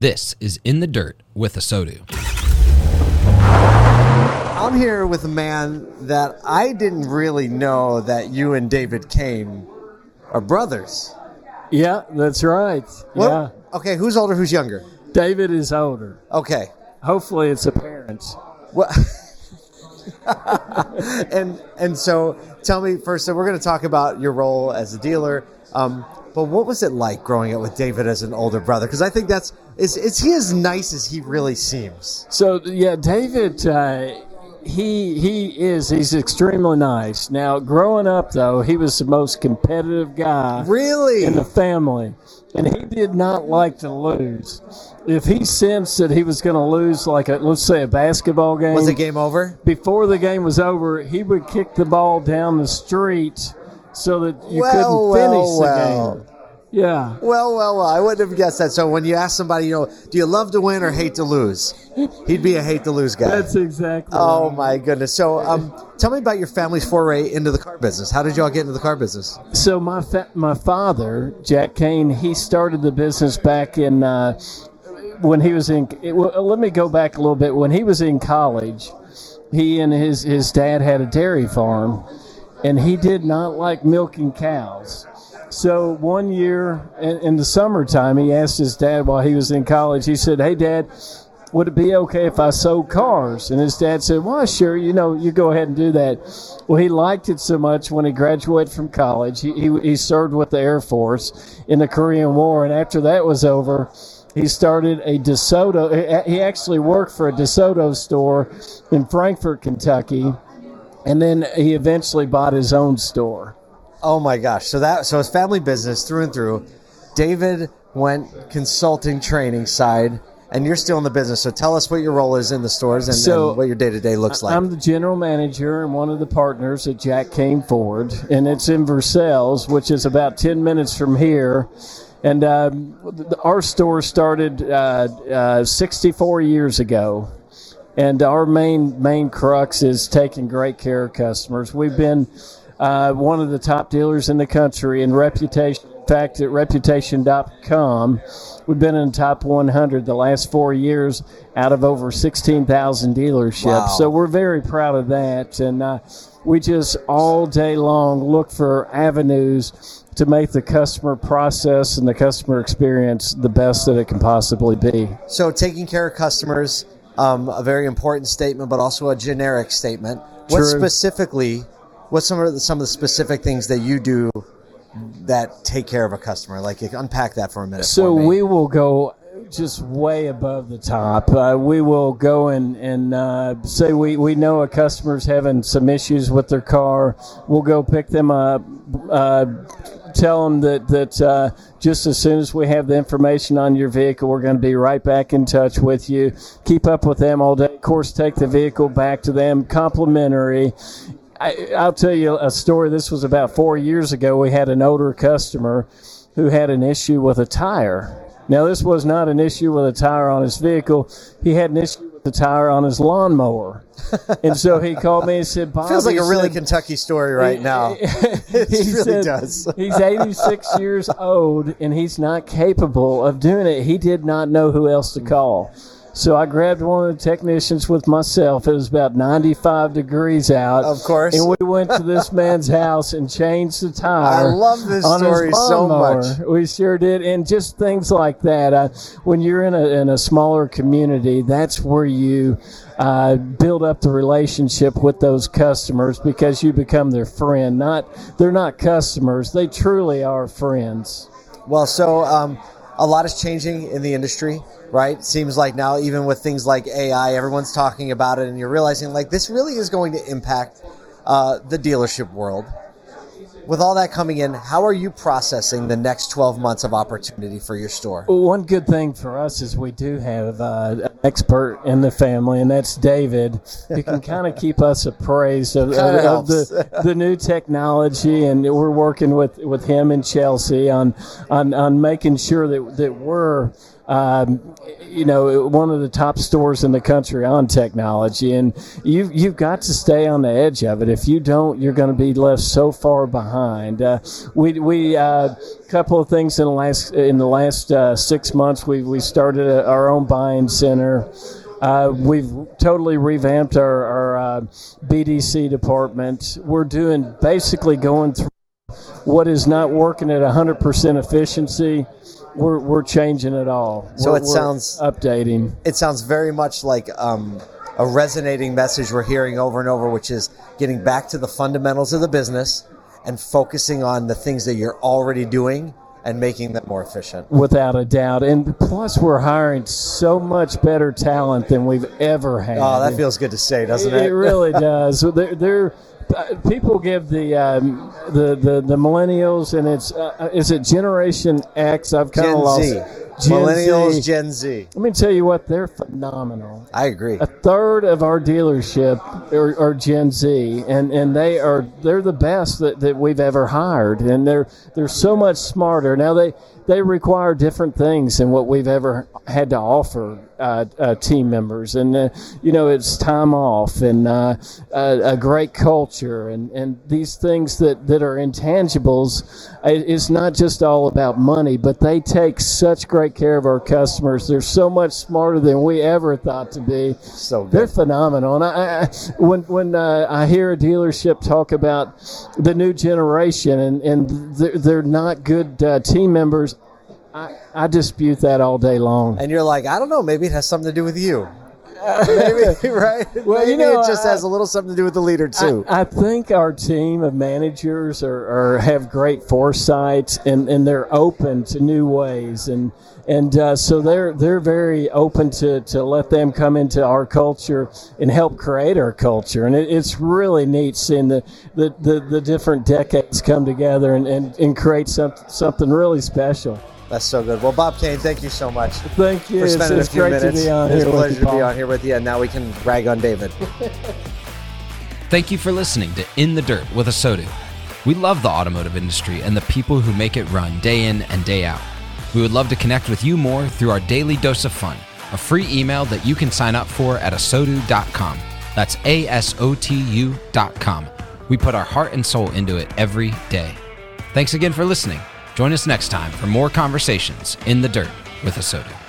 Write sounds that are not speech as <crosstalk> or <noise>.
This is In the Dirt with ASOTU. I'm here with a man that I didn't really know that you and David Kain are brothers. Yeah, that's right. What- Yeah. Okay, who's older, who's younger? David is older. Okay. Hopefully, it's apparent. What? <laughs> and and so tell me first. So we're going to talk about your role as a dealer. Um, but what was it like growing up with David as an older brother? Because I think that's is is he as nice as he really seems? So, yeah, David, uh, he he is. He's extremely nice. Now, growing up, though, he was the most competitive guy Really? in the family, and he did not like to lose. If he sensed that he was going to lose, like a, let's say a basketball game, Was the game over? before the game was over, he would kick the ball down the street so that you Well, couldn't finish well, the game. Yeah. Well, well, well. I wouldn't have guessed that. So when you ask somebody, you know, do you love to win or hate to lose? He'd be a hate to lose guy. That's exactly. Oh right. my goodness! So, um, tell me about your family's foray into the car business. How did y'all get into the car business? So my fa- my father, Jack Kain, he started the business back in uh, when he was in. It, well, let me go back a little bit. When he was in college, he and his his dad had a dairy farm, and he did not like milking cows. So one year in, in the summertime, he asked his dad while he was in college. He said, "Hey, Dad." Would it be okay if I sold cars? And his dad said, Well, sure, you know, you go ahead and do that. Well, he liked it so much when he graduated from college. He, he, he served with the Air Force in the Korean War. And after that was over, he started a DeSoto. He actually worked for a DeSoto store in Frankfort, Kentucky. And then he eventually bought his own store. Oh my gosh! So that so it's family business through and through. David went consulting training side, and you're still in the business. So tell us what your role is in the stores and, So, and what your day to day looks like. I'm the general manager and one of the partners at Jack Kain Ford, and it's in Versailles, which is about 10 minutes from here. And um, our store started uh, uh, 64 years ago. And our main main crux is taking great care of customers. We've been uh, one of the top dealers in the country in reputation. In fact, at reputation.com, we've been in the top 100 the last four years out of over 16,000 dealerships. Wow. So we're very proud of that. And uh, we just all day long look for avenues to make the customer process and the customer experience the best that it can possibly be. so taking care of customers, um, a very important statement, but also a generic statement. What specifically? What's some of the, some of the specific things that you do that take care of a customer? Like unpack that for a minute. So we will go just way above the top. Uh, we will go and, and uh, say we, we know a customer's having some issues with their car. We'll go pick them up, uh, tell them that, that uh, just as soon as we have the information on your vehicle, we're going to be right back in touch with you. Keep up with them all day. Of course, take the vehicle back to them complimentary. I, I'll tell you a story. This was about four years ago. We had an older customer who had an issue with a tire. Now, this was not an issue with a tire on his vehicle. He had an issue the tire on his lawnmower. and so he called me and said, Bob, <laughs> feels like a really said- Kentucky story right now. <laughs> <laughs> it he really said does. he's 86 years old and he's not capable of doing it. He did not know who else to call. So I grabbed one of the technicians with myself. It was about 95 degrees out. Of course. And we went to this man's <laughs> house and changed the tire. I love this story so much. We sure did. And just things like that. Uh, when you're in a, in a smaller community, that's where you uh, build up the relationship with those customers because you become their friend. Not They're not customers, they truly are friends. Well, so um, a lot is changing in the industry, right? Seems like now, even with things like AI, everyone's talking about it, and you're realizing like this really is going to impact uh, the dealership world. With all that coming in, how are you processing the next 12 months of opportunity for your store? Well, one good thing for us is we do have uh, an expert in the family, and that's David, who can kind of <laughs> keep us appraised of, of, of the, the new technology. And we're working with, with him and Chelsea on, on, on making sure that, that we're um, you know, one of the top stores in the country on technology, and you you've got to stay on the edge of it. If you don't, you're going to be left so far behind. Uh, we we uh, couple of things in the last in the last uh, six months. We we started a, our own buying center. Uh, we've totally revamped our, our uh, BDC department. We're doing basically going through what is not working at 100% efficiency we're we're changing it all. So we're, it sounds updating. It sounds very much like um, a resonating message we're hearing over and over, which is getting back to the fundamentals of the business and focusing on the things that you're already doing and making them more efficient. Without a doubt. And plus, we're hiring so much better talent than we've ever had. Oh, that feels good to say, doesn't it? It really <laughs> does. They're, they're people give the um, the, the the millennials and it's uh, uh is it Generation X? I've kind of lost. Z. Gen Millennials, Z. Gen Z. Let me tell you what, they're phenomenal. I agree. A third of our dealership are, are, Gen Z, and, and they are they're the best that, that we've ever hired, and they're they're so much smarter. Now they they require different things than what we've ever had to offer uh, uh, team members, and uh, you know it's time off and uh, a, a, great culture, and, and these things that, that are intangibles. It's not just all about money, but they take such great care of our customers. They're so much smarter than we ever thought to be. So good. they're phenomenal. And I, I when when uh, I hear a dealership talk about the new generation and and they're, they're not good uh, team members I, I dispute that all day long. And you're like, I don't know, maybe it has something to do with you. <laughs> maybe right. Well, maybe you know, it just I, has a little something to do with the leader too. I, I think our team of managers are, are, have great foresight and, and they're open to new ways and and uh, so they're they're very open to, to let them come into our culture and help create our culture and it, it's really neat seeing the, the, the, the, different decades come together and, and, and create some, something really special. That's so good. Well, Bob Kain, thank you so much. Thank you. For spending it's, a few great minutes. to be on it's here. a pleasure you, to be on here with you, and now we can rag on David. <laughs> Thank you for listening to In the Dirt with ASOTU. We love the automotive industry and the people who make it run day in and day out. We would love to connect with you more through our daily dose of fun, a free email that you can sign up for at asotu.com. That's A S O T U.com. We put our heart and soul into it every day. Thanks again for listening. Join us next time for more conversations in the dirt with ASOTU.